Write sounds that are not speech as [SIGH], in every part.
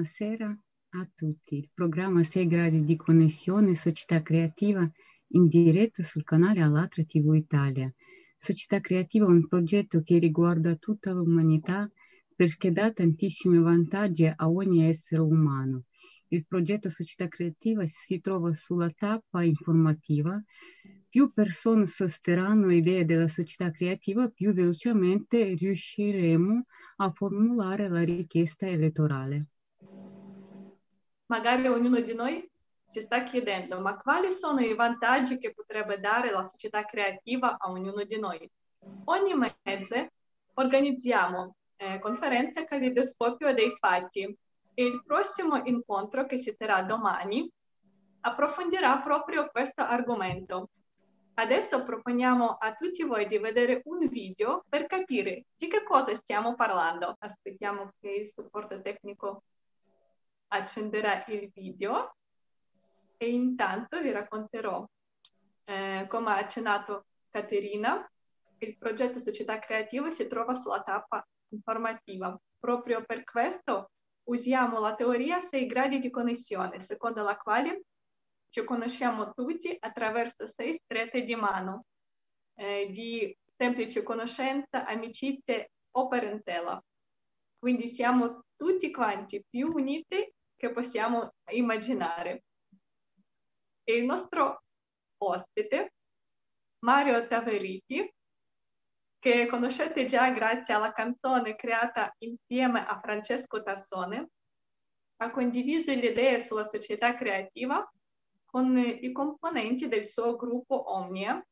Buonasera a tutti. Il programma 6 gradi di connessione Società Creativa in diretta sul canale Alatra TV Italia. Società Creativa è un progetto che riguarda tutta l'umanità perché dà tantissimi vantaggi a ogni essere umano. Il progetto Società Creativa si trova sulla tappa informativa. Più persone sosterranno l'idea della società creativa, più velocemente riusciremo a formulare la richiesta elettorale. Magari ognuno di noi si sta chiedendo, ma quali sono i vantaggi che potrebbe dare la società creativa a ognuno di noi? Ogni mese organizziamo eh, conferenze Calidoscopio dei Fatti e il prossimo incontro che si terrà domani approfondirà proprio questo argomento. Adesso proponiamo a tutti voi di vedere un video per capire di che cosa stiamo parlando. Aspettiamo che il supporto tecnico accenderà il video e intanto vi racconterò, eh, come ha accennato Caterina, il progetto Società Creativa si trova sulla tappa informativa. Proprio per questo usiamo la teoria 6 gradi di connessione, secondo la quale ci conosciamo tutti attraverso sei strette di mano, eh, di semplice conoscenza, amicizia o parentela. Quindi siamo tutti quanti più uniti che possiamo immaginare. E il nostro ospite, Mario Taveriti, che conoscete già grazie alla canzone creata insieme a Francesco Tassone, ha condiviso le idee sulla società creativa con i componenti del suo gruppo Omnia.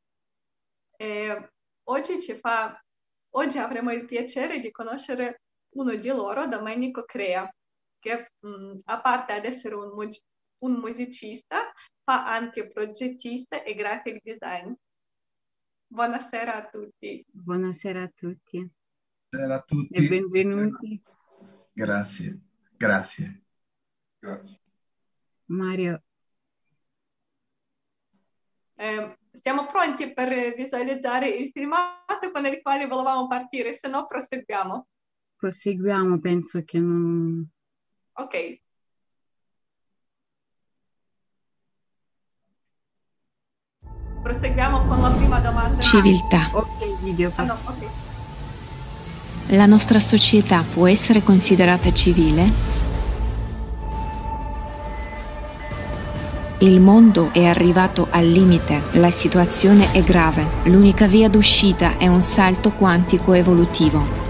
E oggi, fa, oggi avremo il piacere di conoscere uno di loro, Domenico Crea, che mh, a parte ad essere un, un musicista, fa anche progettista e graphic design. Buonasera a tutti. Buonasera a tutti. Buonasera a tutti. E benvenuti. Grazie, grazie. Grazie. Mario. Eh, siamo pronti per visualizzare il filmato con il quale volevamo partire, se no proseguiamo. Proseguiamo, penso che non... Ok. Proseguiamo con la prima domanda. Civiltà. Ok, video. Ah, no, ok. La nostra società può essere considerata civile? Il mondo è arrivato al limite, la situazione è grave, l'unica via d'uscita è un salto quantico evolutivo.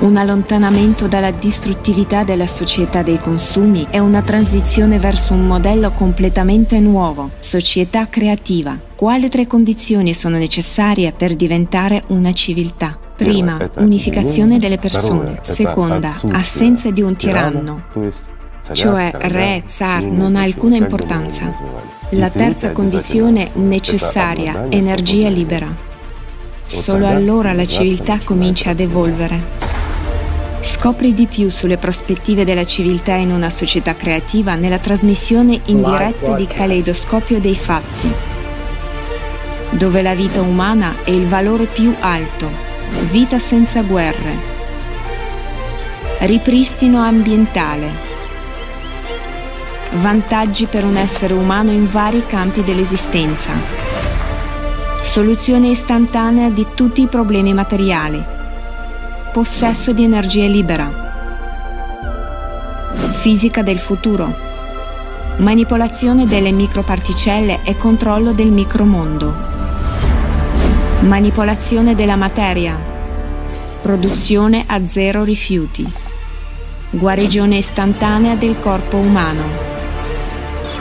Un allontanamento dalla distruttività della società dei consumi e una transizione verso un modello completamente nuovo, società creativa. Quali tre condizioni sono necessarie per diventare una civiltà? Prima, unificazione delle persone. Seconda, assenza di un tiranno. Cioè re, zar, non ha alcuna importanza. La terza condizione necessaria, energia libera. Solo allora la civiltà comincia ad evolvere. Scopri di più sulle prospettive della civiltà in una società creativa nella trasmissione in diretta di Caleidoscopio dei Fatti, dove la vita umana è il valore più alto, vita senza guerre, ripristino ambientale, vantaggi per un essere umano in vari campi dell'esistenza, soluzione istantanea di tutti i problemi materiali possesso di energia libera, fisica del futuro, manipolazione delle microparticelle e controllo del micromondo, manipolazione della materia, produzione a zero rifiuti, guarigione istantanea del corpo umano,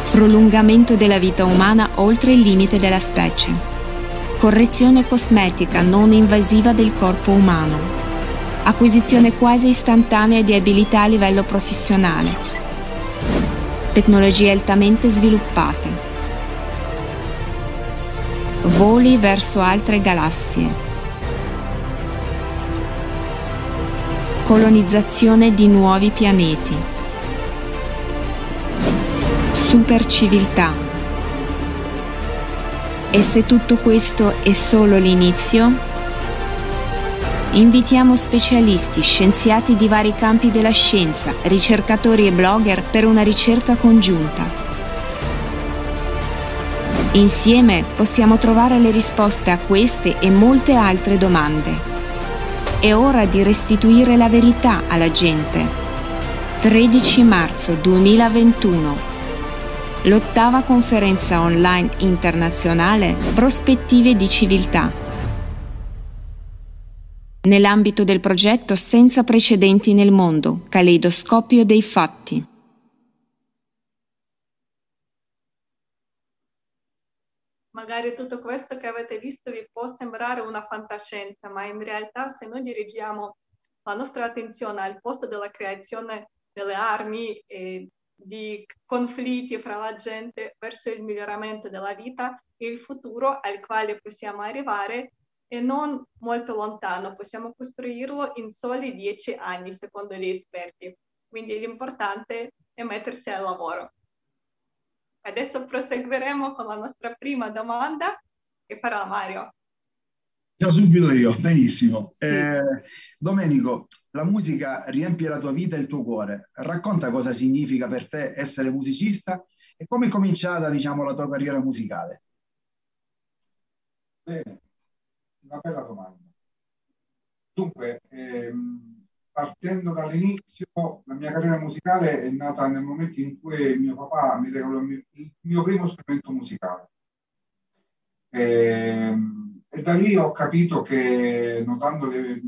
prolungamento della vita umana oltre il limite della specie, correzione cosmetica non invasiva del corpo umano acquisizione quasi istantanea di abilità a livello professionale, tecnologie altamente sviluppate, voli verso altre galassie, colonizzazione di nuovi pianeti, superciviltà. E se tutto questo è solo l'inizio, Invitiamo specialisti, scienziati di vari campi della scienza, ricercatori e blogger per una ricerca congiunta. Insieme possiamo trovare le risposte a queste e molte altre domande. È ora di restituire la verità alla gente. 13 marzo 2021. L'ottava conferenza online internazionale Prospettive di civiltà nell'ambito del progetto senza precedenti nel mondo, Caleidoscopio dei fatti. Magari tutto questo che avete visto vi può sembrare una fantascienza, ma in realtà se noi dirigiamo la nostra attenzione al posto della creazione delle armi e di conflitti fra la gente verso il miglioramento della vita, il futuro al quale possiamo arrivare e non molto lontano, possiamo costruirlo in soli dieci anni secondo gli esperti. Quindi l'importante è mettersi al lavoro. Adesso proseguiremo con la nostra prima domanda che farà Mario. Da subito io, benissimo. Sì. Eh, Domenico, la musica riempie la tua vita e il tuo cuore. Racconta cosa significa per te essere musicista e come è cominciata, diciamo, la tua carriera musicale. Bene, una bella domanda. Dunque, ehm, partendo dall'inizio, la mia carriera musicale è nata nel momento in cui mio papà mi regalò il mio, primo strumento musicale. E, ehm, e, da lì ho capito che, notando le,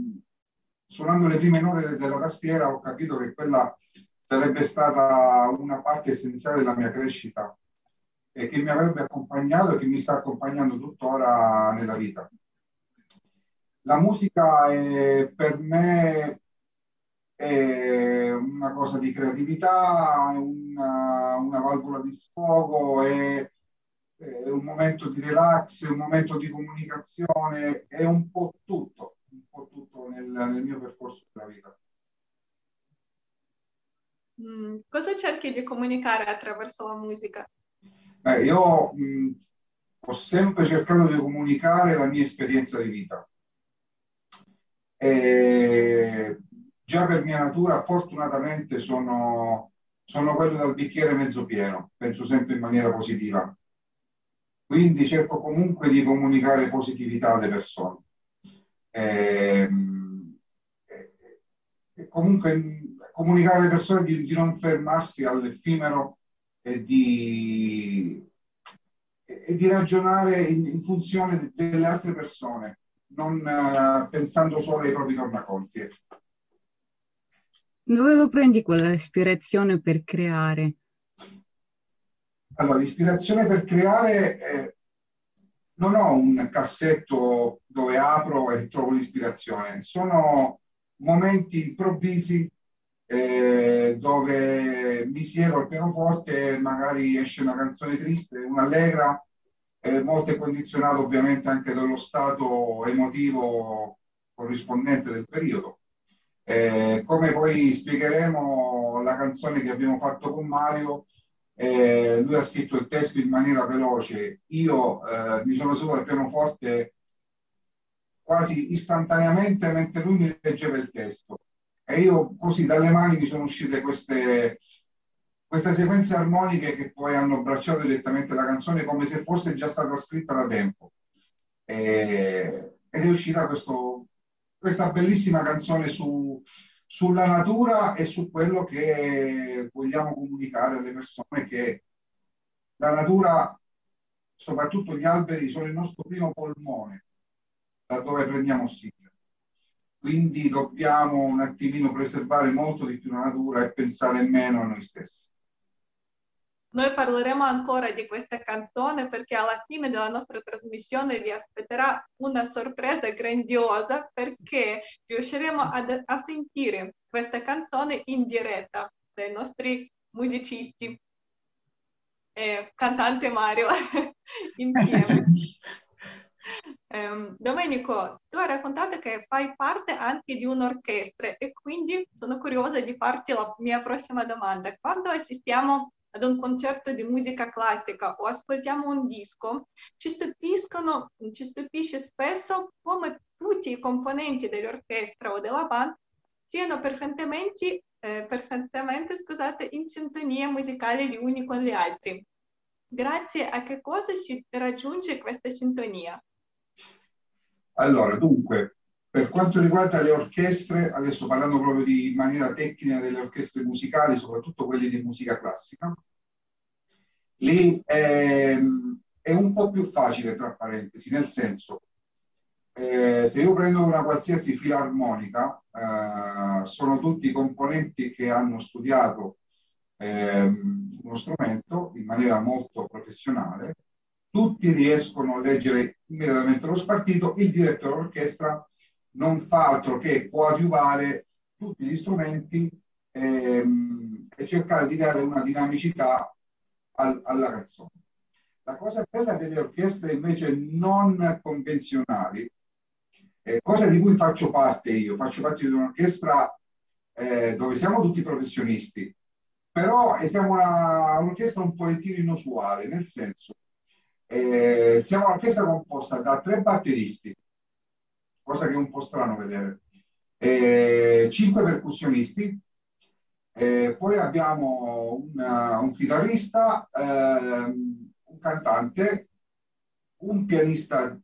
suonando le prime note della tastiera, ho capito che quella sarebbe stata una parte essenziale della mia crescita e che mi avrebbe accompagnato e che mi sta accompagnando tuttora nella vita. La musica è, per me è una cosa di creatività, una, una valvola di sfogo, è, è, un momento di relax, è un momento di comunicazione, è un po' tutto, un po' tutto nel, nel mio percorso della vita. Mm, cosa cerchi di comunicare attraverso la musica? Beh, io mh, mm, ho sempre cercato di comunicare la mia esperienza di vita e già per mia natura, fortunatamente, sono, sono quello dal bicchiere mezzo pieno, penso sempre in maniera positiva. Quindi cerco comunque di comunicare positività alle persone. E, e, e comunque comunicare alle persone di, di non fermarsi all'effimero e di, e di ragionare in, in funzione delle altre persone non uh, pensando solo ai propri tornaconti. Dove lo prendi quella ispirazione per creare? Allora, l'ispirazione per creare, eh, non ho un cassetto dove apro e trovo l'ispirazione, sono momenti improvvisi eh, dove mi siedo al pianoforte e magari esce una canzone triste, un'allegra eh, molto è condizionato ovviamente anche dallo stato emotivo corrispondente del periodo. Eh, come poi spiegheremo la canzone che abbiamo fatto con Mario, eh, lui ha scritto il testo in maniera veloce, io eh, mi sono seduto al pianoforte quasi istantaneamente mentre lui mi leggeva il testo e io così dalle mani mi sono uscite queste, queste sequenze armoniche che poi hanno abbracciato direttamente la canzone come se fosse già stata scritta da tempo. E, ed è uscita questo, questa bellissima canzone su, sulla natura e su quello che vogliamo comunicare alle persone che la natura, soprattutto gli alberi, sono il nostro primo polmone da dove prendiamo ossigeno. Quindi dobbiamo un attimino preservare molto di più la natura e pensare meno a noi stessi. Noi parleremo ancora di questa canzone perché alla fine della nostra trasmissione vi aspetterà una sorpresa grandiosa perché riusciremo a, a sentire questa canzone in diretta dai nostri musicisti e cantante Mario [LAUGHS] insieme. Um, [LAUGHS] Domenico, tu hai raccontato che fai parte anche di un'orchestra e quindi sono curiosa di farti la mia prossima domanda. Quando assistiamo ad un concerto di musica classica o ascoltiamo un disco, ci stupiscono, ci stupisce spesso come tutti i componenti dell'orchestra o della band siano perfettamente, eh, perfettamente scusate, in sintonia musicale gli uni con gli altri. Grazie a che cosa si raggiunge questa sintonia? Allora, dunque, per quanto riguarda le orchestre, adesso parlando proprio di maniera tecnica delle orchestre musicali, soprattutto quelle di musica classica, lì è, è un po' più facile, tra parentesi, nel senso eh, se io prendo una qualsiasi filarmonica, eh, sono tutti componenti che hanno studiato eh, uno strumento in maniera molto professionale, tutti riescono a leggere immediatamente lo spartito, il direttore d'orchestra non fa altro che coadiuvare tutti gli strumenti ehm, e cercare di dare una dinamicità al, alla canzone. La cosa bella delle orchestre invece non convenzionali eh, cosa di cui faccio parte io? Faccio parte di un'orchestra eh, dove siamo tutti professionisti, però siamo una, un'orchestra un pochettino inusuale, nel senso, eh, siamo un'orchestra composta da tre batteristi, cosa che è un po' strano vedere, eh, cinque percussionisti, eh, poi abbiamo una, un chitarrista, ehm, un cantante, un pianista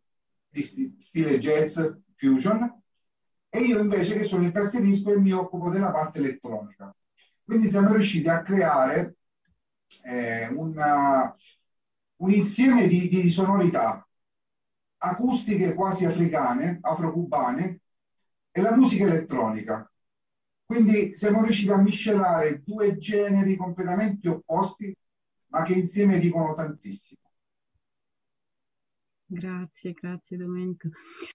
di stile jazz Fusion e io invece che sono il tastierista e mi occupo della parte elettronica. Quindi siamo riusciti a creare eh, una, un insieme di, di, sonorità acustiche quasi africane, afrocubane e la musica elettronica. Quindi siamo riusciti a miscelare due generi completamente opposti, ma che insieme dicono tantissimo. Grazie, grazie Domenico.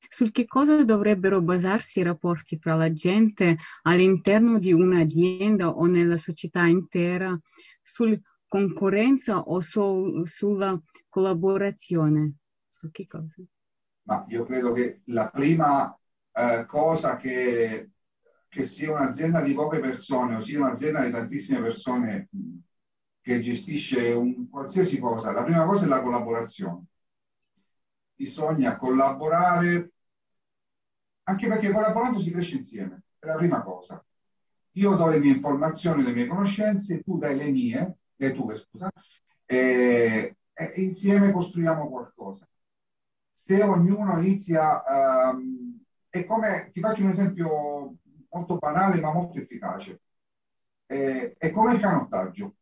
Sul che cosa dovrebbero basarsi i rapporti fra la gente all'interno di un'azienda o nella società intera? Sul concorrenza o su, sulla collaborazione? Su che cosa? Ma io credo che la prima eh, cosa che, che sia un'azienda di poche persone o sia un'azienda di tantissime persone che gestisce un, qualsiasi cosa, la prima cosa è la collaborazione bisogna collaborare, anche perché collaborando si cresce insieme, è la prima cosa. Io do le mie informazioni, le mie conoscenze, tu dai le mie, le tue, scusa, e, e insieme costruiamo qualcosa. Se ognuno inizia, um, è come, ti faccio un esempio molto banale ma molto efficace, è, è come il canottaggio,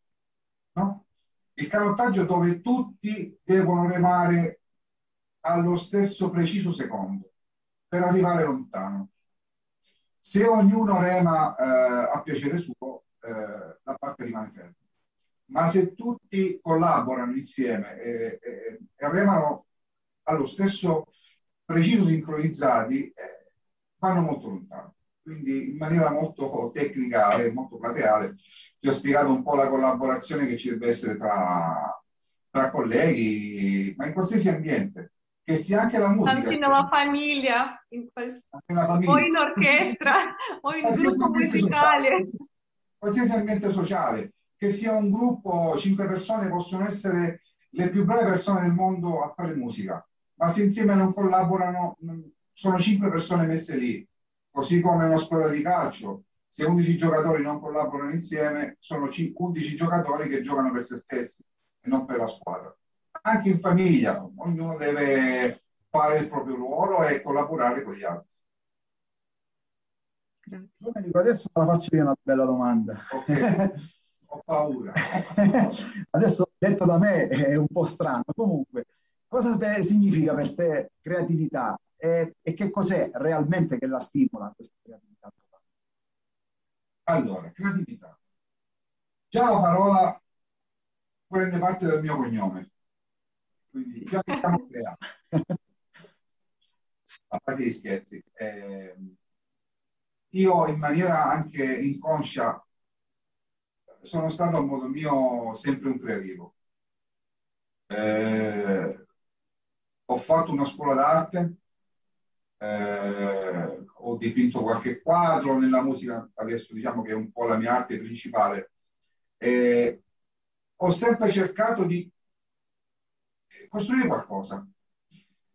no? Il canottaggio dove tutti devono remare allo stesso preciso secondo per arrivare lontano. Se ognuno rema eh, a piacere suo, eh, la parte rimane ferma. Ma se tutti collaborano insieme e remano allo stesso preciso sincronizzati, eh, vanno molto lontano. Quindi in maniera molto tecnica e molto plateale ti ho spiegato un po' la collaborazione che ci deve essere tra, tra colleghi, ma in qualsiasi ambiente che sia anche la musica. Anche nella famiglia, in quel... famiglia. o in orchestra, [LAUGHS] o in gruppo musicale. Sociale, qualsiasi ambiente sociale, che sia un gruppo, cinque persone possono essere le più brave persone del mondo a fare musica, ma se insieme non collaborano, sono cinque persone messe lì, così come una squadra di calcio. Se 11 giocatori non collaborano insieme, sono 11 giocatori che giocano per se stessi e non per la squadra anche in famiglia, ognuno deve fare il proprio ruolo e collaborare con gli altri. Domenico, adesso la faccio io una bella domanda. Okay. Ho paura. [LAUGHS] adesso detto da me è un po' strano. Comunque, cosa significa per te creatività e, e che cos'è realmente che la stimola questa creatività? Allora, creatività. Già la parola prende parte del mio cognome. Quindi già siamo [LAUGHS] creati. A parte gli scherzi. Eh, io in maniera anche inconscia sono stato a modo mio sempre un creativo. Eh, ho fatto una scuola d'arte, eh, ho dipinto qualche quadro nella musica, adesso diciamo che è un po' la mia arte principale. Eh, ho sempre cercato di costruire qualcosa.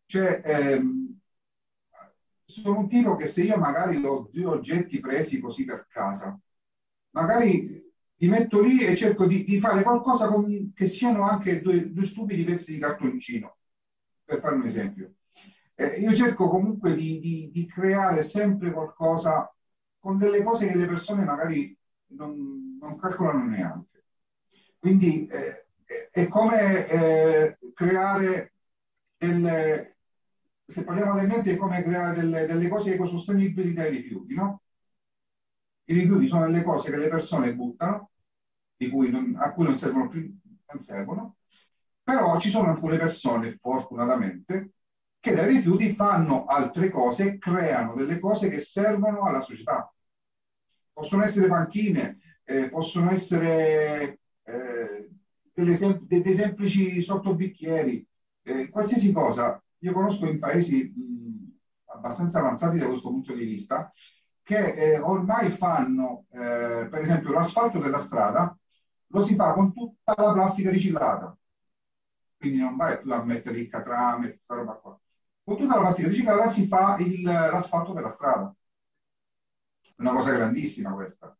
Cioè, ehm, sono un tipo che se io magari ho due oggetti presi così per casa, magari li metto lì e cerco di, di fare qualcosa con, che siano anche due, due, stupidi pezzi di cartoncino, per fare un esempio. Eh, io cerco comunque di, di, di, creare sempre qualcosa con delle cose che le persone magari non, non calcolano neanche. Quindi eh, è come eh, creare delle, se parliamo del ambiente, è come creare delle, delle cose ecosostenibili dai rifiuti, no? I rifiuti sono le cose che le persone buttano, cui non, a cui non servono più, non servono, però ci sono alcune persone, fortunatamente, che dai rifiuti fanno altre cose, creano delle cose che servono alla società. Possono essere panchine, eh, possono essere eh, sem- dei, dei, semplici sottobicchieri, eh, qualsiasi cosa. Io conosco in paesi mh, abbastanza avanzati da questo punto di vista che eh, ormai fanno, eh, per esempio, l'asfalto della strada lo si fa con tutta la plastica riciclata. Quindi non vai più a mettere il catrame, questa roba qua. Con tutta la plastica riciclata si fa l'asfalto per la strada. È una cosa grandissima questa.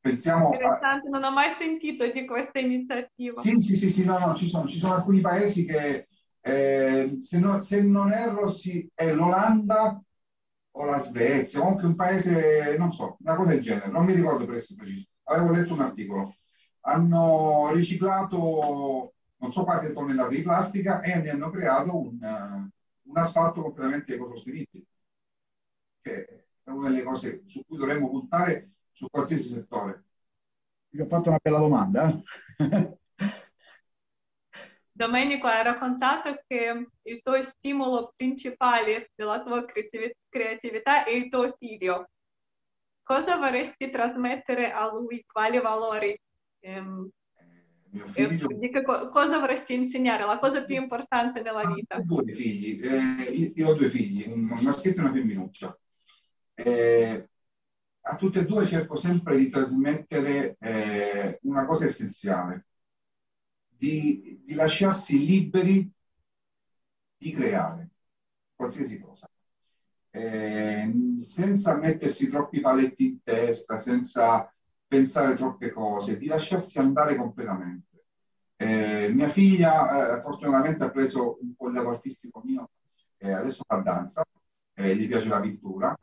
Pensiamo Interessante, a... non ho mai sentito di questa iniziativa. Sì, sì, sì, sì no, no, ci sono, ci sono alcuni paesi che, eh, se, no, se, non erro, si, è l'Olanda o la Svezia, o anche un paese, non so, una cosa del genere, non mi ricordo per essere preciso. Avevo letto un articolo. Hanno riciclato non so quante tonnellate di plastica e ne hanno creato un, un asfalto completamente ecosostenibile, che è una delle cose su cui dovremmo puntare su qualsiasi settore. Vi ho fatto una bella domanda. Eh? [LAUGHS] Domenico, hai raccontato che il tuo stimolo principale della tua creatività è il tuo figlio. Cosa vorresti trasmettere a lui? Quali valori? Ehm, mio figlio... Dica, cosa vorresti insegnare? La cosa più importante nella vita? Ho due figli. Eh, io, io, ho due figli, un maschietto e una femminuccia. Eh, a tutte e due cerco sempre di trasmettere eh, una cosa essenziale di, di lasciarsi liberi di creare qualsiasi cosa. Eh, senza mettersi troppi paletti in testa, senza pensare troppe cose, di lasciarsi andare completamente. Eh, mia figlia eh, fortunatamente ha preso un lavoro artistico mio, eh, adesso fa danza, eh, gli piace la pittura,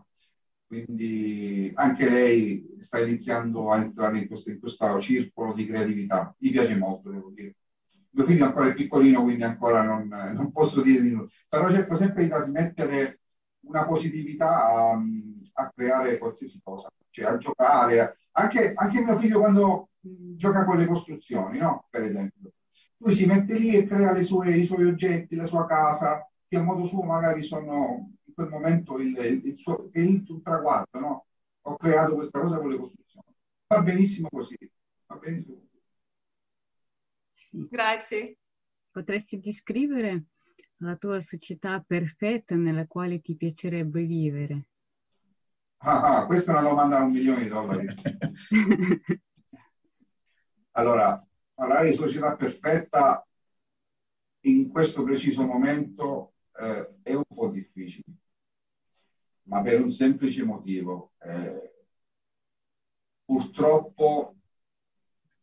quindi anche lei sta iniziando a entrare in questo, in questo circolo di creatività. Gli piace molto, devo dire mio figlio ancora è piccolino, quindi ancora non, non posso dire di nulla, però cerco sempre di trasmettere una positività a, a creare qualsiasi cosa, cioè a giocare. Anche, anche mio figlio quando mh, gioca con le costruzioni, no? per esempio, lui si mette lì e crea sue, i suoi oggetti, la sua casa, che a modo suo magari sono in quel momento il, il, il suo il, il traguardo, no? Ho creato questa cosa con le costruzioni. Va benissimo così, va benissimo così. Grazie. Potresti descrivere la tua società perfetta nella quale ti piacerebbe vivere? Ah, ah questa è una domanda a un milione di dollari. [LAUGHS] allora, parlare di società perfetta in questo preciso momento eh, è un po' difficile, ma per un semplice motivo. Eh, purtroppo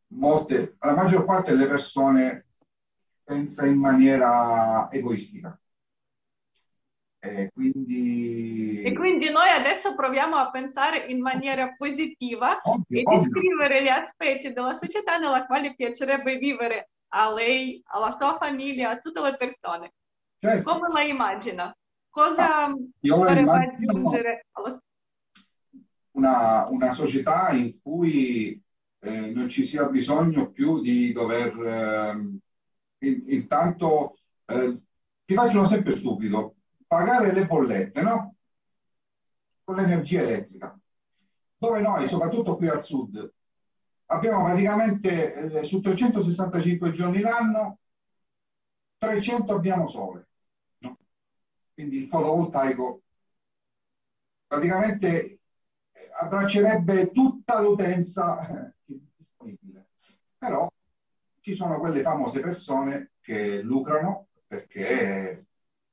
molte, la maggior parte delle persone pensa in maniera egoistica. E quindi... e quindi noi adesso proviamo a pensare in maniera positiva ovvio, e descrivere ovvio. gli aspetti della società nella quale piacerebbe vivere a lei, alla sua famiglia, a tutte le persone. Certo. Come la immagina? Cosa ah, vorrebbe aggiungere alla... una, una società in cui eh, non ci sia bisogno più di dover eh, intanto eh, ti faccio un esempio stupido pagare le bollette no? con l'energia elettrica dove noi soprattutto qui al sud abbiamo praticamente eh, su 365 giorni l'anno 300 abbiamo sole no? quindi il fotovoltaico praticamente abbraccerebbe tutta l'utenza disponibile. Però ci sono quelle famose persone che lucrano perché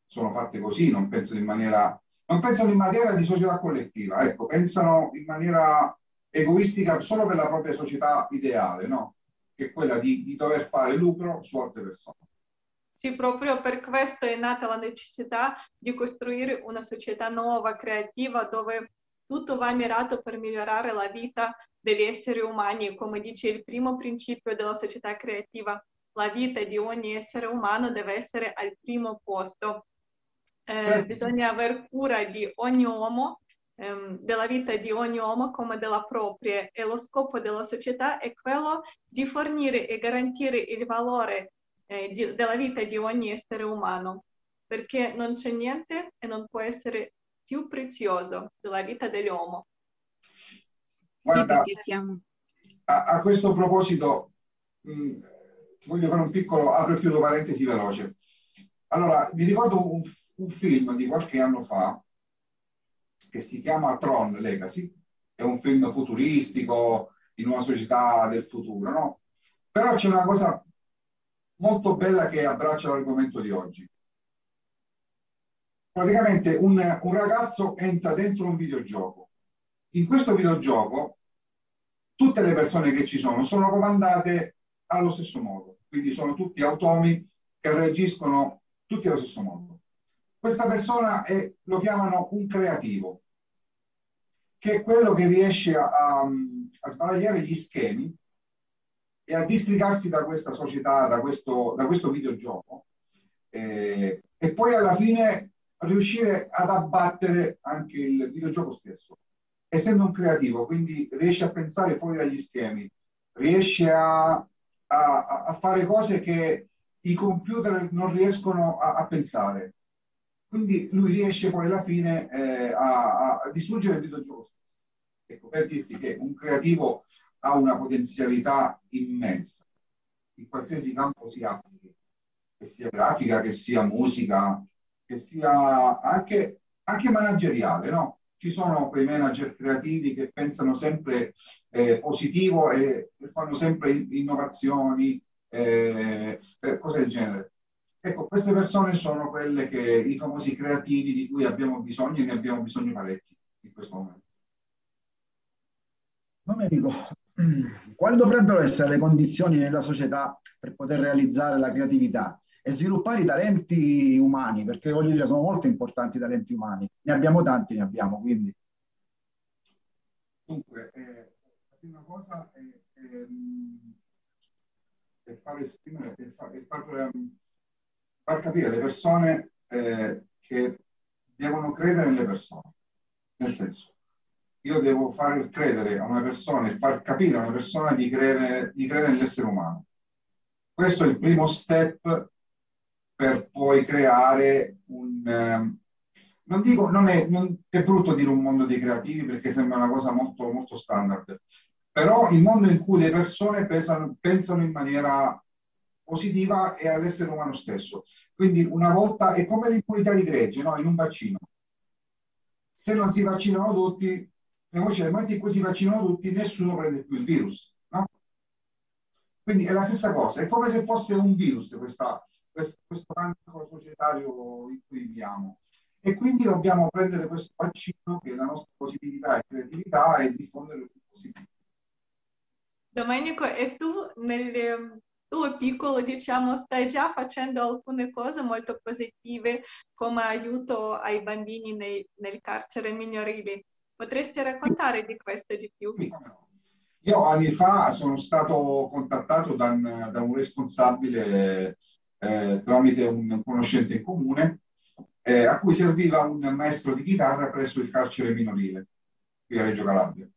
sono fatte così, non pensano in maniera non pensano in materia di società collettiva, ecco, pensano in maniera egoistica solo per la propria società ideale, no? che è quella di, di dover fare lucro su altre persone. Sì, proprio per questo è nata la necessità di costruire una società nuova, creativa, dove tutto va mirato per migliorare la vita degli esseri umani. Come dice il primo principio della società creativa, la vita di ogni essere umano deve essere al primo posto. Eh, bisogna aver cura di ogni uomo, ehm, della vita di ogni uomo come della propria e lo scopo della società è quello di fornire e garantire il valore eh, di, della vita di ogni essere umano, perché non c'è niente e non può essere più prezioso della vita dell'uomo. Guarda, siamo... a, a, questo proposito mh, mm, voglio fare un piccolo apro e chiudo parentesi veloce. Allora, mi ricordo un, un film di qualche anno fa che si chiama Tron Legacy, è un film futuristico in una società del futuro, no? Però c'è una cosa molto bella che abbraccia l'argomento di oggi. Praticamente un, un ragazzo entra dentro un videogioco. In questo videogioco tutte le persone che ci sono sono comandate allo stesso modo, quindi sono tutti automi che reagiscono tutti allo stesso modo. Questa persona è, lo chiamano un creativo, che è quello che riesce a, a, a sbaragliare gli schemi e a districarsi da questa società, da questo, da questo videogioco, eh, e poi alla fine riuscire ad abbattere anche il videogioco stesso, essendo un creativo, quindi riesce a pensare fuori dagli schemi, riesce a, a, a fare cose che i computer non riescono a, a, pensare. Quindi lui riesce poi alla fine eh, a, a distruggere il videogioco. Ecco, per dirti che un creativo ha una potenzialità immensa in qualsiasi campo si applichi, che sia grafica, che sia musica, che sia anche, anche manageriale, no? Ci sono quei manager creativi che pensano sempre eh, positivo e, e, fanno sempre innovazioni, eh, cose del genere. Ecco, queste persone sono quelle che i famosi creativi di cui abbiamo bisogno e ne abbiamo bisogno parecchi in questo momento. Domenico, [CLEARS THROAT] quali dovrebbero essere le condizioni nella società per poter realizzare la creatività e sviluppare i talenti umani? Perché voglio dire, sono molto importanti i talenti umani. Ne abbiamo tanti, ne abbiamo, quindi. Dunque, eh, la prima cosa è, è, è far esprimere, è far, è far, far, capire alle persone eh, che devono credere nelle persone. Nel senso, io devo far credere a una persona e far capire a una persona di credere, di credere nell'essere umano. Questo è il primo step per poi creare un... Eh, non dico, non è, non, è, brutto dire un mondo dei creativi perché sembra una cosa molto, molto standard, però il mondo in cui le persone pensano, pensano in maniera positiva e all'essere umano stesso. Quindi una volta è come l'immunità di gregge, no? in un vaccino. Se non si vaccinano tutti, nel momento in cui si vaccinano tutti, nessuno prende più il virus. No? Quindi è la stessa cosa, è come se fosse un virus questa, questo, questo cancro societario in cui viviamo. E quindi dobbiamo prendere questo vaccino che è la nostra positività e creatività e diffondere il più possibile. Domenico, e tu nel tuo piccolo, diciamo, stai già facendo alcune cose molto positive come aiuto ai bambini nei, nel carcere minorile. Potresti raccontare di questo di più? Io anni fa sono stato contattato da un, da un responsabile eh, tramite un conoscente in comune eh, a cui serviva un maestro di chitarra presso il carcere minorile qui a Reggio Calabria.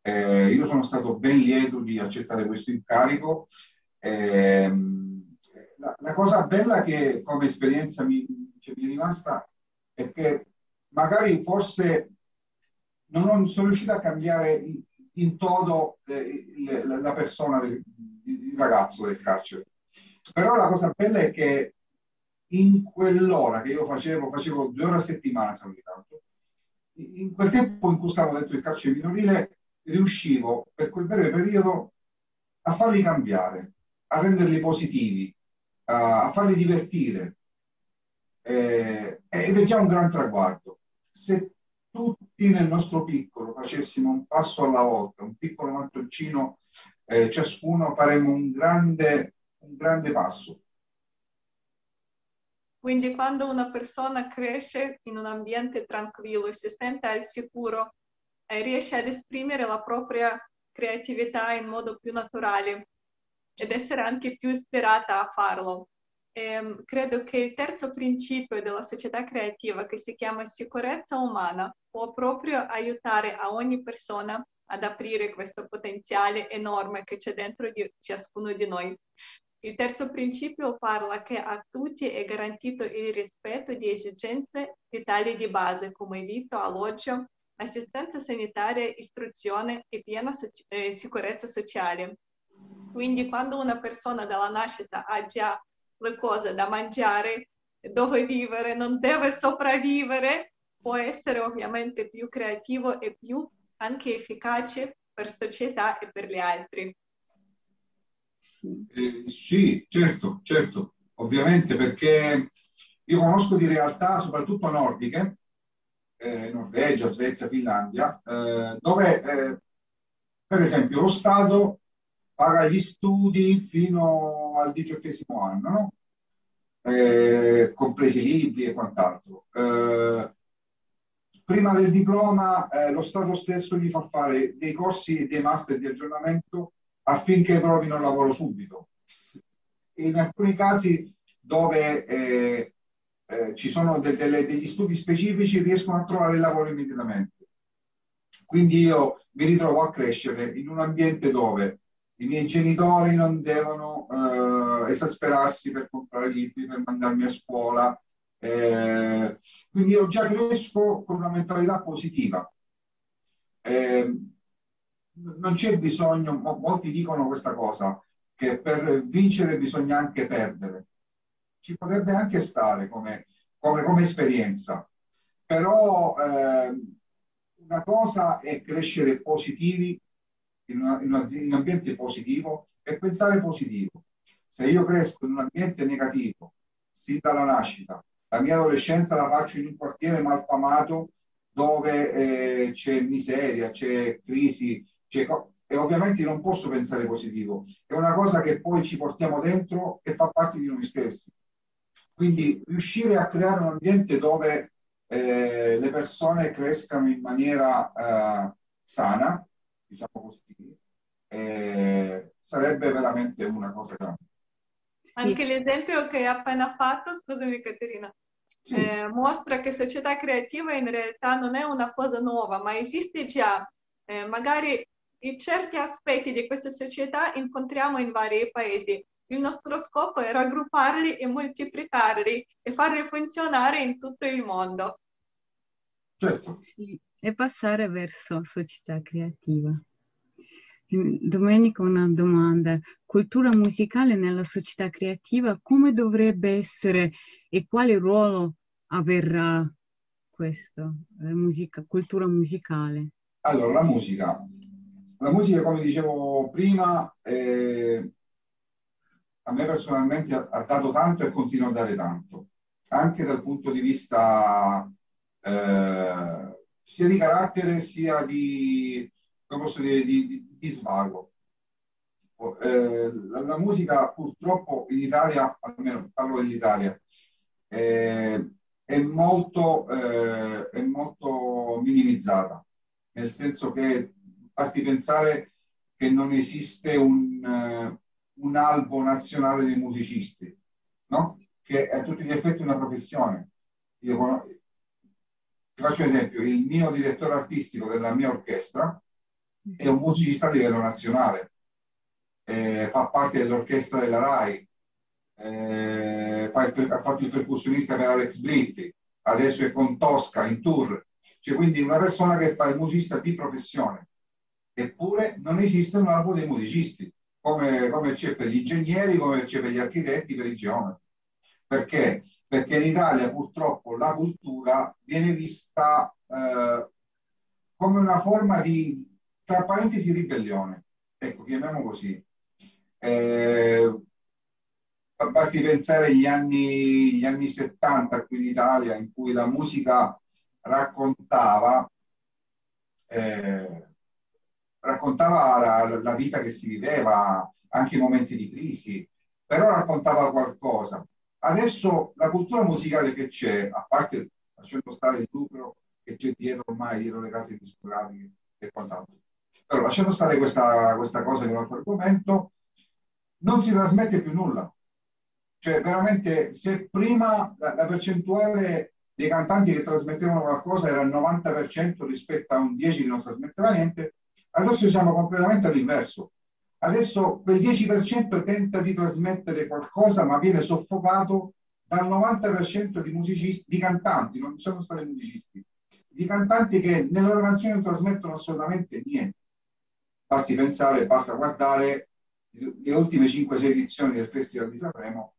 Eh, io sono stato ben lieto di accettare questo incarico. Ehm, la, la, cosa bella che come esperienza mi, cioè, mi è rimasta è che magari forse non sono riuscito a cambiare in, in toto eh, il, la persona, del, il ragazzo del carcere. Però la cosa bella è che in quell'ora che io facevo, facevo due ore a settimana, se non in quel tempo in cui stavo dentro il carcere minorile, riuscivo per quel breve periodo a farli cambiare, a renderli positivi, a, a farli divertire. Eh, ed è già un gran traguardo. se tutti nel nostro piccolo facessimo un passo alla volta, un piccolo mattoncino eh, ciascuno, faremmo un grande, un grande passo. Quindi quando una persona cresce in un ambiente tranquillo e si sente al sicuro, eh, riesce ad esprimere la propria creatività in modo più naturale ed essere anche più ispirata a farlo. E, credo che il terzo principio della società creativa, che si chiama sicurezza umana, può proprio aiutare a ogni persona ad aprire questo potenziale enorme che c'è dentro di ciascuno di noi. Il terzo principio parla che a tutti è garantito il rispetto di esigenze vitali di base come vitto, alloggio, assistenza sanitaria, istruzione e piena so- eh, sicurezza sociale. Quindi quando una persona dalla nascita ha già le cose da mangiare, dove vivere, non deve sopravvivere, può essere ovviamente più creativo e più anche efficace per società e per gli altri. Eh, sì, certo, certo, ovviamente perché io conosco di realtà soprattutto nordiche, eh, Norvegia, Svezia, Finlandia, eh, dove eh, per esempio lo Stato paga gli studi fino al diciottesimo anno, no? eh, compresi libri e quant'altro. Eh, prima del diploma eh, lo Stato stesso gli fa fare dei corsi e dei master di aggiornamento affinché trovino lavoro subito. In alcuni casi dove eh, eh, ci sono de- de- degli studi specifici riescono a trovare il lavoro immediatamente. Quindi io mi ritrovo a crescere in un ambiente dove i miei genitori non devono eh, esasperarsi per comprare libri, per mandarmi a scuola. Eh, quindi io già cresco con una mentalità positiva. Eh, non c'è bisogno, molti dicono questa cosa, che per vincere bisogna anche perdere. Ci potrebbe anche stare come, come, come esperienza, però eh, una cosa è crescere positivi in, una, in, una, in un ambiente positivo e pensare positivo. Se io cresco in un ambiente negativo, sin dalla nascita, la mia adolescenza la faccio in un quartiere malfamato dove eh, c'è miseria, c'è crisi, c'è co- e ovviamente non posso pensare positivo. È una cosa che poi ci portiamo dentro e fa parte di noi stessi. Quindi riuscire a creare un ambiente dove eh, le persone crescano in maniera eh, sana, diciamo così, eh, sarebbe veramente una cosa grande. Sì. Anche l'esempio che hai appena fatto, scusami Caterina, sì. eh, mostra che società creativa in realtà non è una cosa nuova, ma esiste già. Eh, magari in certi aspetti di questa società incontriamo in vari paesi. Il nostro scopo è raggrupparli e moltiplicarli e farli funzionare in tutto il mondo. Certo. Sì, e passare verso società creativa. Domenico, una domanda. Cultura musicale nella società creativa, come dovrebbe essere e quale ruolo avrà questo, eh, musica, cultura musicale? Allora, la musica. La musica, come dicevo prima, eh, a me personalmente ha, ha, dato tanto e continua a dare tanto, anche dal punto di vista eh, sia di carattere sia di, dire, di, di, di svago. Eh, la, la, musica purtroppo in Italia, almeno parlo dell'Italia, eh, è, molto, eh, è molto minimizzata, nel senso che basti pensare che non esiste un, uh, un albo nazionale dei musicisti, no? che è a tutti gli effetti una professione. Io, ti faccio un esempio, il mio direttore artistico della mia orchestra è un musicista a livello nazionale, eh, fa parte dell'orchestra della RAI, eh, il, ha fatto il percussionista per Alex Britti, adesso è con Tosca in tour, cioè quindi una persona che fa il musicista di professione. Eppure non esiste un albo dei musicisti, come, come c'è per gli ingegneri, come c'è per gli architetti, per i geometri. Perché? Perché in Italia purtroppo la cultura viene vista eh, come una forma di, tra parentesi, ribellione. Ecco, chiamiamo così. Eh, basti pensare agli anni, gli anni 70 qui in Italia, in cui la musica raccontava, eh, raccontava la, la, vita che si viveva, anche i momenti di crisi, però raccontava qualcosa. Adesso la cultura musicale che c'è, a parte lasciando stare il lucro che c'è dietro ormai, dietro le case discografiche e quant'altro, però lasciando stare questa, questa cosa è un altro argomento, non si trasmette più nulla. Cioè, veramente, se prima la, la percentuale dei cantanti che trasmettevano qualcosa era il 90% rispetto a un 10% che non trasmetteva niente, adesso siamo completamente all'inverso. Adesso quel 10% tenta di trasmettere qualcosa, ma viene soffocato dal 90% di musicisti, di cantanti, non sono stati musicisti, di cantanti che nelle loro canzoni non trasmettono assolutamente niente. Basti pensare, basta guardare le ultime 5-6 edizioni del Festival di Sanremo,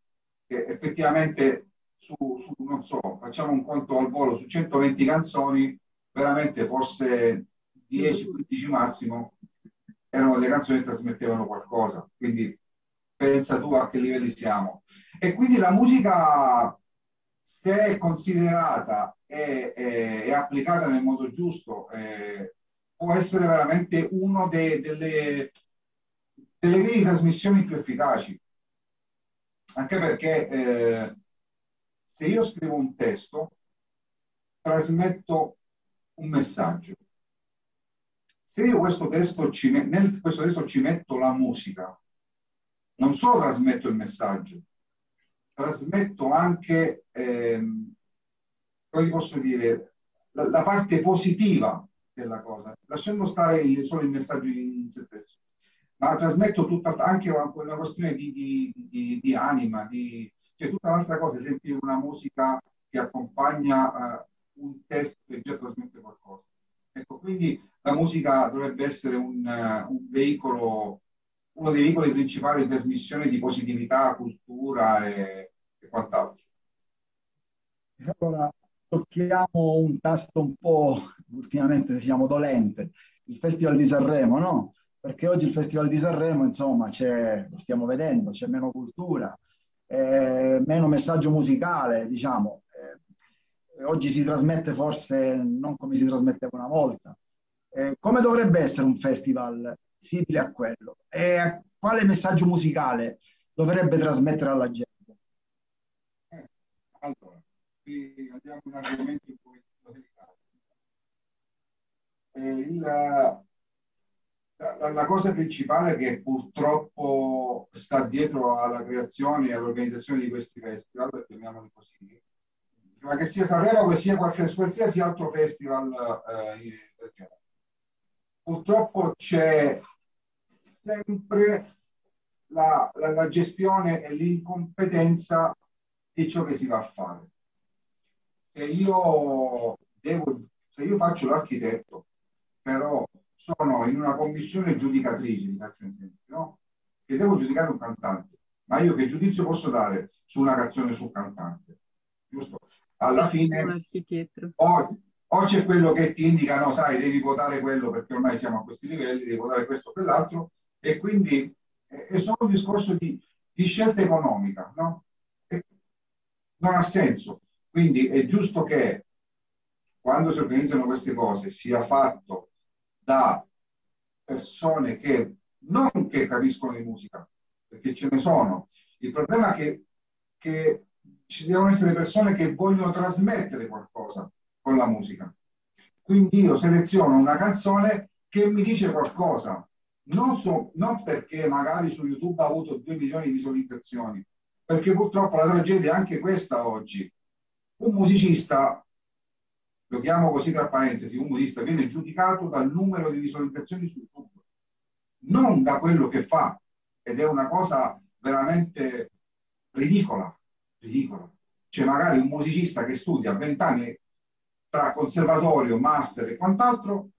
che effettivamente su, su, non so, facciamo un conto al volo, su 120 canzoni, veramente forse 10-15 massimo erano le canzoni che trasmettevano qualcosa. Quindi pensa tu a che livelli siamo. E quindi la musica, se è considerata e, e, e applicata nel modo giusto, eh, può essere veramente una delle, delle vie di trasmissione più efficaci. Anche perché eh, se io scrivo un testo, trasmetto un messaggio. Se io questo testo ci, nel questo testo ci metto la musica, non solo trasmetto il messaggio, trasmetto anche, ehm, come posso dire, la, la, parte positiva della cosa, lasciando stare il, solo il messaggio in se stesso, ma trasmetto tutta, anche una questione di, di, di, di anima, di, c'è tutta un'altra cosa, sentire una musica che accompagna uh, un testo che già trasmette qualcosa. Ecco, quindi la musica dovrebbe essere un, uh, un veicolo, uno dei veicoli principali di trasmissione di positività, cultura e, e quant'altro. Allora, tocchiamo un tasto un po' ultimamente diciamo dolente, il Festival di Sanremo, no? Perché oggi il Festival di Sanremo, insomma, c'è, lo stiamo vedendo, c'è meno cultura, eh, meno messaggio musicale, diciamo. Oggi si trasmette forse non come si trasmetteva una volta. Eh, come dovrebbe essere un festival simile a quello? E quale messaggio musicale dovrebbe trasmettere alla gente? Eh, allora, qui andiamo in argomenti un po' delicati. Eh, il, la, la, cosa principale che purtroppo sta dietro alla creazione e all'organizzazione di questi festival, chiamiamoli così, ma che sia Sanremo che sia qualche, qualsiasi altro festival eh, purtroppo c'è sempre la, la, la, gestione e l'incompetenza di ciò che si va a fare. Se io, devo, se io faccio l'architetto, però sono in una commissione giudicatrice, vi faccio un esempio, no? che devo giudicare un cantante, ma io che giudizio posso dare su una canzone sul cantante? Giusto? Alla fine o, o, c'è quello che ti indica, no, sai, devi votare quello perché ormai siamo a questi livelli, devi votare questo o quell'altro, e quindi è solo un discorso di, di scelta economica, no? E non ha senso. Quindi è giusto che quando si organizzano queste cose sia fatto da persone che non che capiscono di musica, perché ce ne sono. Il problema è che, che ci devono essere persone che vogliono trasmettere qualcosa con la musica. Quindi io seleziono una canzone che mi dice qualcosa, non, so, non perché magari su YouTube ha avuto 2 milioni di visualizzazioni, perché purtroppo la tragedia è anche questa oggi. Un musicista lo chiamo così tra parentesi, un musicista viene giudicato dal numero di visualizzazioni su YouTube, non da quello che fa, ed è una cosa veramente ridicola, ridicola. C'è magari un musicista che studia a 20 anni tra conservatorio, master e quant'altro,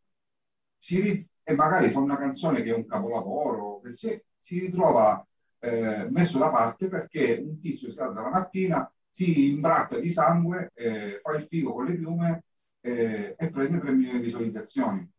si, e magari fa una canzone che è un capolavoro, che si ritrova eh, messo da parte perché un tizio si alza la mattina, si imbratta di sangue, eh, fa il figo con le piume eh, e prende 3 milioni di visualizzazioni.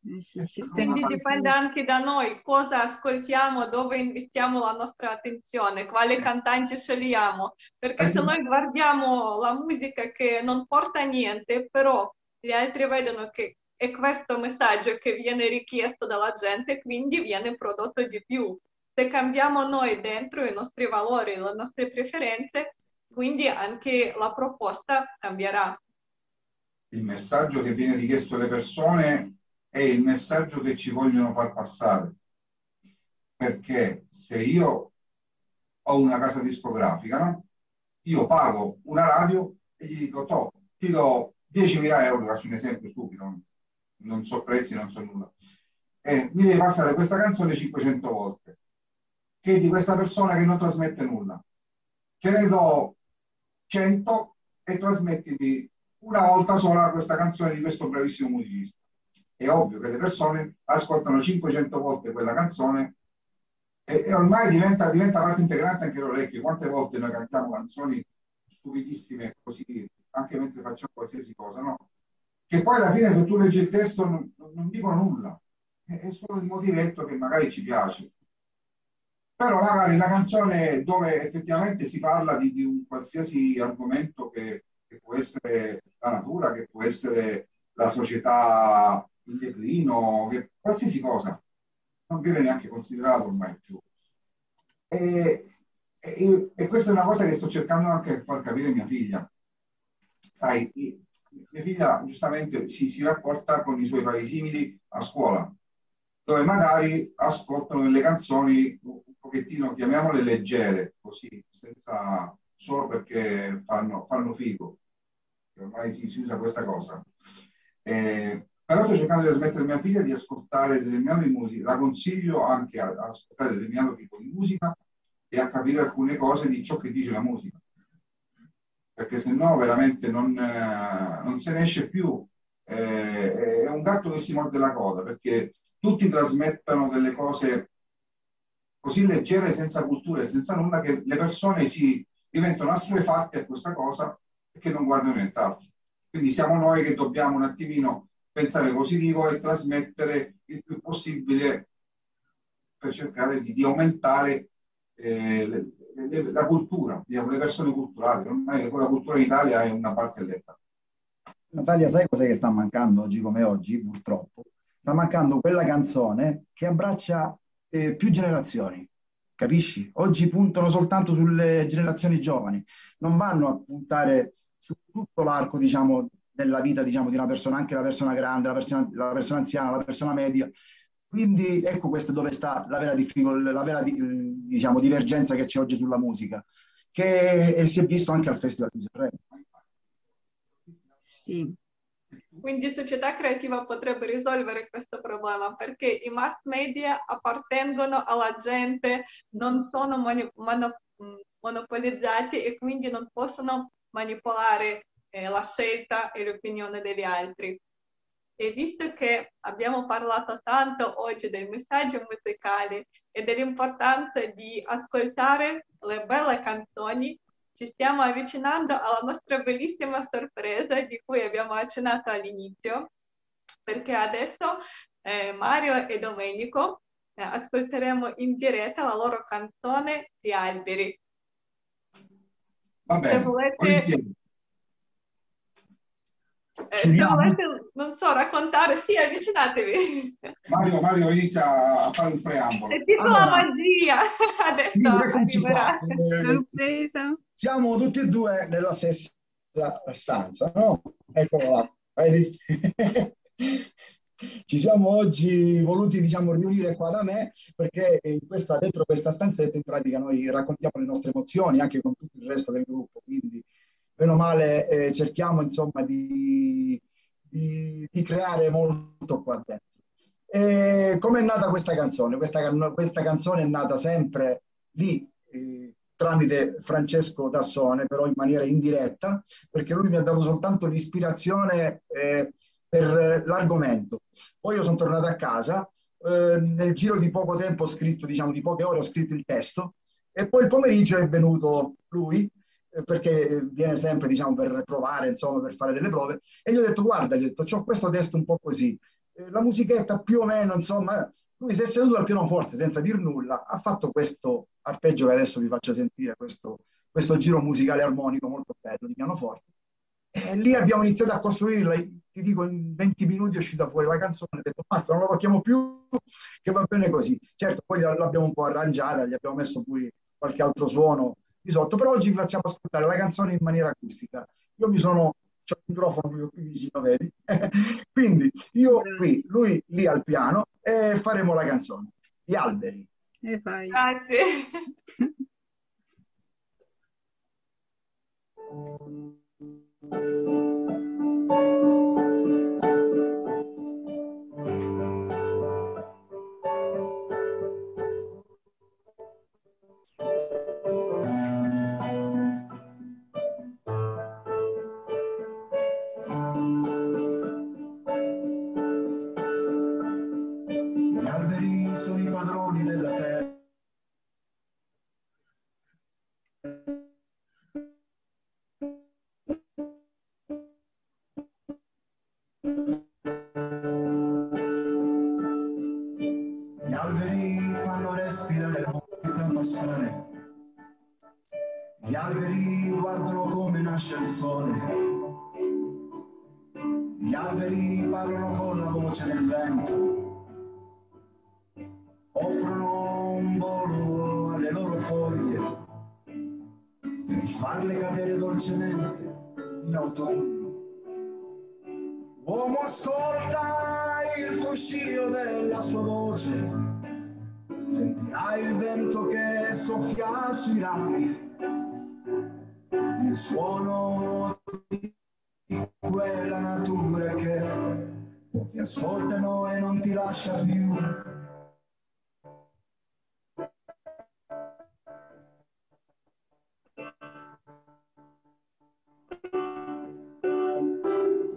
Quindi dipende anche da noi cosa ascoltiamo, dove investiamo la nostra attenzione, quale cantante scegliamo, perché se noi guardiamo la musica che non porta niente, però gli altri vedono che è questo messaggio che viene richiesto dalla gente, quindi viene prodotto di più. Se cambiamo noi dentro i nostri valori, le nostre preferenze, quindi anche la proposta cambierà. Il messaggio che viene richiesto alle persone è il messaggio che ci vogliono far passare. Perché se io ho una casa discografica, no? io pago una radio e gli dico, to, ti do 10.000 euro, faccio un esempio stupido, non so prezzi, non so nulla, e mi devi passare questa canzone 500 volte, che è di questa persona che non trasmette nulla. Che ne do 100 e trasmettimi una volta sola questa canzone di questo bravissimo musicista è ovvio che le persone ascoltano 500 volte quella canzone e, e ormai diventa, diventa, parte integrante anche l'orecchio. Quante volte noi cantiamo canzoni stupidissime così, anche mentre facciamo qualsiasi cosa, no? Che poi alla fine se tu leggi il testo non, non dicono nulla, è, è solo il motivetto che magari ci piace. Però magari la canzone dove effettivamente si parla di, di un qualsiasi argomento che, che può essere la natura, che può essere la società il declino, qualsiasi cosa, non viene neanche considerato ormai più. E, e, e, questa è una cosa che sto cercando anche di far capire mia figlia. Sai, mia figlia giustamente si, si rapporta con i suoi pari simili a scuola, dove magari ascoltano delle canzoni un pochettino, chiamiamole leggere, così, senza, solo perché fanno, fanno figo. Ormai si, si usa questa cosa. Eh, però sto cercando di smettere mia figlia di ascoltare determinate musiche, la consiglio anche a, a ascoltare determinato tipo di musica e a capire alcune cose di ciò che dice la musica. Perché se no veramente non, eh, non se ne esce più. Eh, è un gatto che si morde la coda, perché tutti trasmettono delle cose così leggere, senza cultura e senza nulla, che le persone si diventano assuefatte a questa cosa e che non guardano nient'altro. Quindi siamo noi che dobbiamo un attimino pensare positivo e trasmettere il più possibile per cercare di, di aumentare eh, le, le, la cultura, diciamo, le persone culturali. Ormai la cultura in Italia è una barzelletta. Natalia, sai cos'è che sta mancando oggi come oggi, purtroppo? Sta mancando quella canzone che abbraccia eh, più generazioni. Capisci? Oggi puntano soltanto sulle generazioni giovani, non vanno a puntare su tutto l'arco, diciamo, della vita diciamo, di una persona, anche la persona grande, la persona, la persona anziana, la persona media. Quindi ecco questo è dove sta la vera, la vera diciamo, divergenza che c'è oggi sulla musica, che si è visto anche al Festival di Sanremo. Sì. Quindi società creativa potrebbe risolvere questo problema perché i mass media appartengono alla gente, non sono moni- mono- monopolizzati e quindi non possono manipolare eh, la scelta e l'opinione degli altri. E visto che abbiamo parlato tanto oggi del messaggio musicale e dell'importanza di ascoltare le belle canzoni, ci stiamo avvicinando alla nostra bellissima sorpresa di cui abbiamo accennato all'inizio, perché adesso eh, Mario e Domenico eh, ascolteremo in diretta la loro canzone di alberi. Va bene, Se volete, eh, dovete, non so, raccontare, sì, avvicinatevi. Mario, Mario inizia a fare un preambolo. È tipo allora, la magia, [LAUGHS] adesso sì, Sorpresa. Siamo tutti e due nella stessa stanza, no? Eccolo là. [LAUGHS] Ci siamo oggi voluti diciamo, riunire qua da me perché questa, dentro questa stanzetta in pratica noi raccontiamo le nostre emozioni anche con tutto il resto del gruppo, quindi meno male eh, cerchiamo insomma di, di, di, creare molto qua dentro. Come è nata questa canzone? Questa, questa canzone è nata sempre lì eh, tramite Francesco Tassone, però in maniera indiretta, perché lui mi ha dato soltanto l'ispirazione eh, per l'argomento. Poi io sono tornato a casa, eh, nel giro di poco tempo ho scritto, diciamo di poche ore ho scritto il testo e poi il pomeriggio è venuto lui perché viene sempre diciamo per provare insomma per fare delle prove e gli ho detto guarda gli ho detto ho questo testo un po' così eh, la musichetta più o meno, insomma, lui si è seduto al pianoforte senza dir nulla, ha fatto questo arpeggio che adesso vi faccio sentire, questo, questo giro musicale armonico molto bello di pianoforte. E lì abbiamo iniziato a costruirla, ti dico, in 20 minuti è uscita fuori la canzone, ho detto basta, non la tocchiamo più, che va bene così. Certo, poi l'abbiamo un po' arrangiata, gli abbiamo messo poi qualche altro suono di sotto, però oggi vi facciamo ascoltare la canzone in maniera acustica. Io mi sono, c'ho il microfono proprio qui vicino, vedi? [LAUGHS] Quindi io qui, lui lì al piano e faremo la canzone. Gli alberi. E vai. Grazie. [LAUGHS]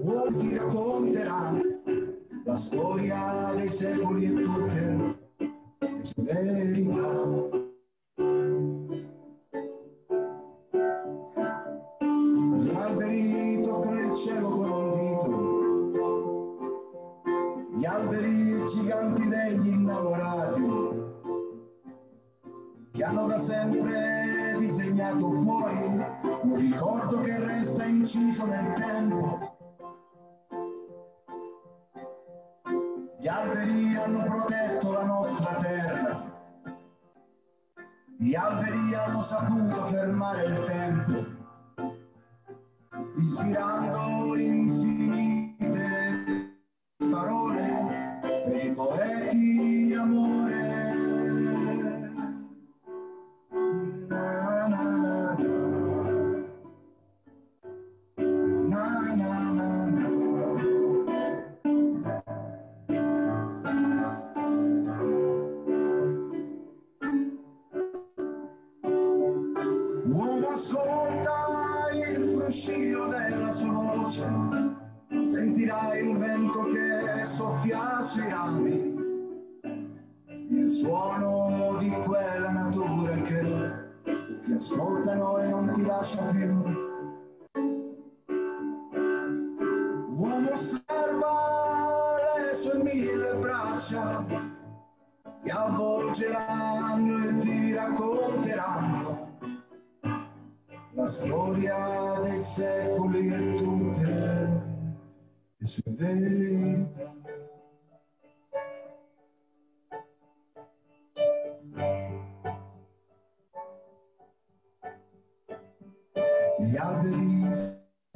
Poi ti racconterà la storia dei secoli e tutte le sue verità. hanno da sempre disegnato fuori un ricordo che resta inciso nel tempo. Gli alberi hanno protetto la nostra terra, gli alberi hanno saputo fermare il tempo, ispirando in svuotano e non ti lascia più. Uomo osserva le sue mille braccia, ti avvolgeranno e ti racconteranno la storia dei secoli e tutte le sue verità.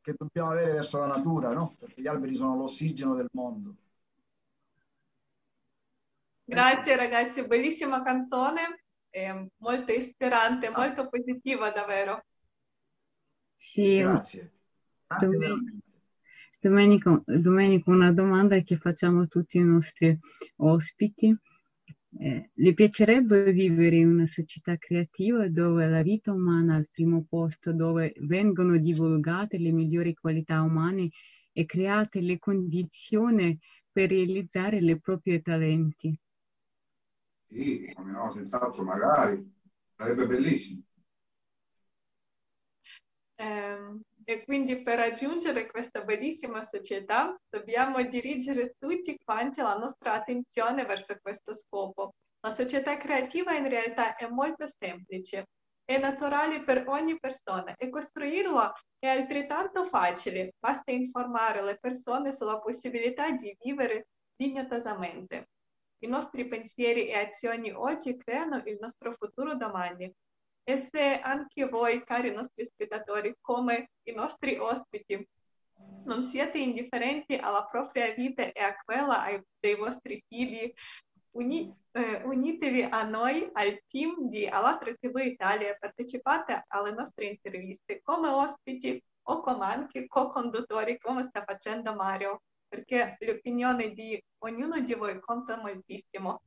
che dobbiamo avere verso la natura, no? Perché gli alberi sono l'ossigeno del mondo. Grazie ragazzi, bellissima canzone, molto ispirante, ah. molto positiva davvero. Sì, grazie. grazie Domenico, Domenico, Domenico, una domanda che facciamo a tutti i nostri ospiti Eh, le piacerebbe vivere in una società creativa dove la vita umana è al primo posto, dove vengono divulgate le migliori qualità umane e create le condizioni per realizzare le proprie talenti. Sì, come no, senz'altro, magari, sarebbe bellissimo. Eh, e quindi per raggiungere questa bellissima società dobbiamo dirigere tutti quanti la nostra attenzione verso questo scopo. La società creativa in realtà è molto semplice, è naturale per ogni persona e costruirla è altrettanto facile, basta informare le persone sulla possibilità di vivere dignitosamente. I nostri pensieri e azioni oggi creano il nostro futuro domani e se anche voi, cari nostri spettatori, come i nostri ospiti, non siete indifferenti alla propria vita e a quella dei vostri figli, uni, eh, unitevi a noi, al team di Alatra TV Italia, partecipate alle nostre interviste come ospiti o come anche co-conduttori, come sta facendo Mario, perché l'opinione di ognuno di voi conta moltissimo.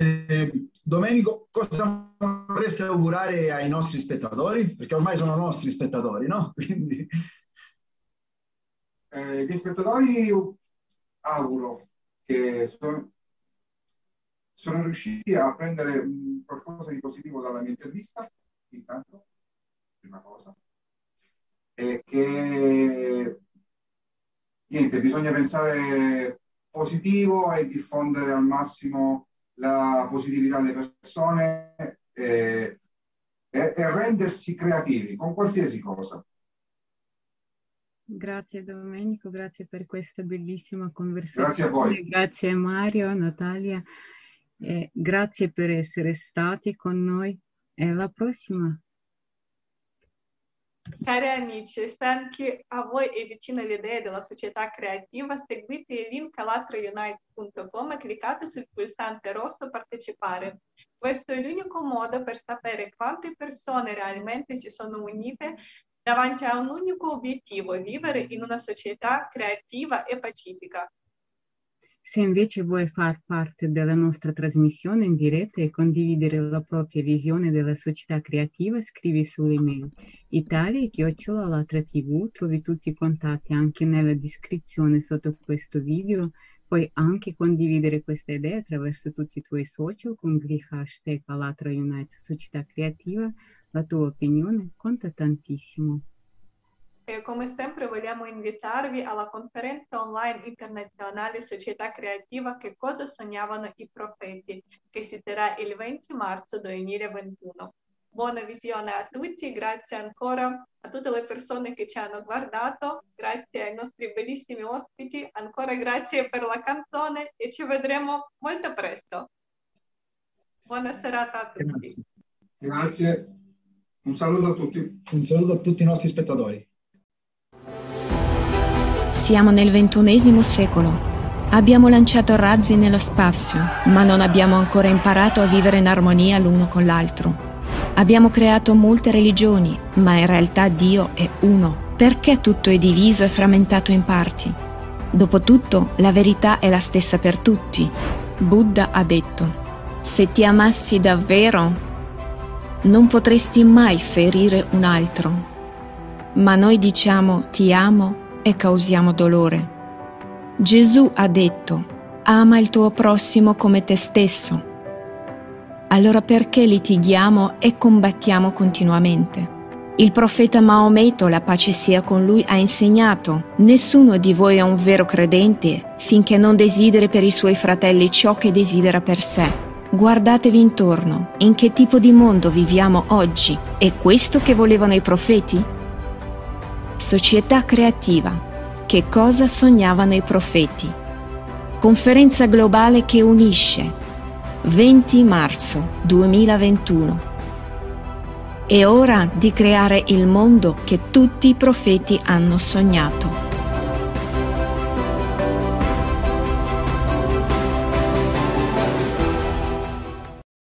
Eh, Domenico, cosa vorreste augurare ai nostri spettatori? Perché ormai sono nostri spettatori, no? [LAUGHS] Quindi... Eh, gli spettatori auguro che sono, sono riusciti a prendere qualcosa di positivo dalla mia intervista, intanto, prima cosa, e che niente, bisogna pensare positivo e diffondere al massimo la positività delle persone e, e, e rendersi creativi con qualsiasi cosa. Grazie Domenico, grazie per questa bellissima conversazione. Grazie a voi. Grazie Mario, Natalia, eh, grazie per essere stati con noi e alla prossima. Cari amici, se anche a voi è vicina l'idea della società creativa, seguite il link alatraunites.com e cliccate sul pulsante rosso partecipare. Questo è l'unico modo per sapere quante persone realmente si sono unite davanti a un unico obiettivo, vivere in una società creativa e pacifica. Se invece vuoi far parte della nostra trasmissione in diretta e condividere la propria visione della società creativa, scrivi sull'email italia.tv, trovi tutti i contatti anche nella descrizione sotto questo video. Puoi anche condividere questa idea attraverso tutti i tuoi social con gli hashtag Alatra United Società Creativa. La tua opinione conta tantissimo. E come sempre vogliamo invitarvi alla conferenza online internazionale Società Creativa Che cosa sognavano i profeti, che si terrà il 20 marzo 2021. Buona visione a tutti, grazie ancora a tutte le persone che ci hanno guardato, grazie ai nostri bellissimi ospiti, ancora grazie per la canzone e ci vedremo molto presto. Buona serata a tutti. Grazie. grazie. Un saluto a tutti. Un saluto a tutti i nostri spettatori. Siamo nel ventunesimo secolo. Abbiamo lanciato razzi nello spazio, ma non abbiamo ancora imparato a vivere in armonia l'uno con l'altro. Abbiamo creato molte religioni, ma in realtà Dio è uno. Perché tutto è diviso e frammentato in parti? Dopotutto, la verità è la stessa per tutti. Buddha ha detto, se ti amassi davvero, non potresti mai ferire un altro. Ma noi diciamo ti amo e causiamo dolore. Gesù ha detto, ama il tuo prossimo come te stesso. Allora perché litighiamo e combattiamo continuamente? Il profeta Maometto, la pace sia con lui, ha insegnato, nessuno di voi è un vero credente finché non desideri per i suoi fratelli ciò che desidera per sé. Guardatevi intorno, in che tipo di mondo viviamo oggi? È questo che volevano i profeti? Società creativa. Che cosa sognavano i profeti? Conferenza globale che unisce. 20 marzo 2021. È ora di creare il mondo che tutti i profeti hanno sognato.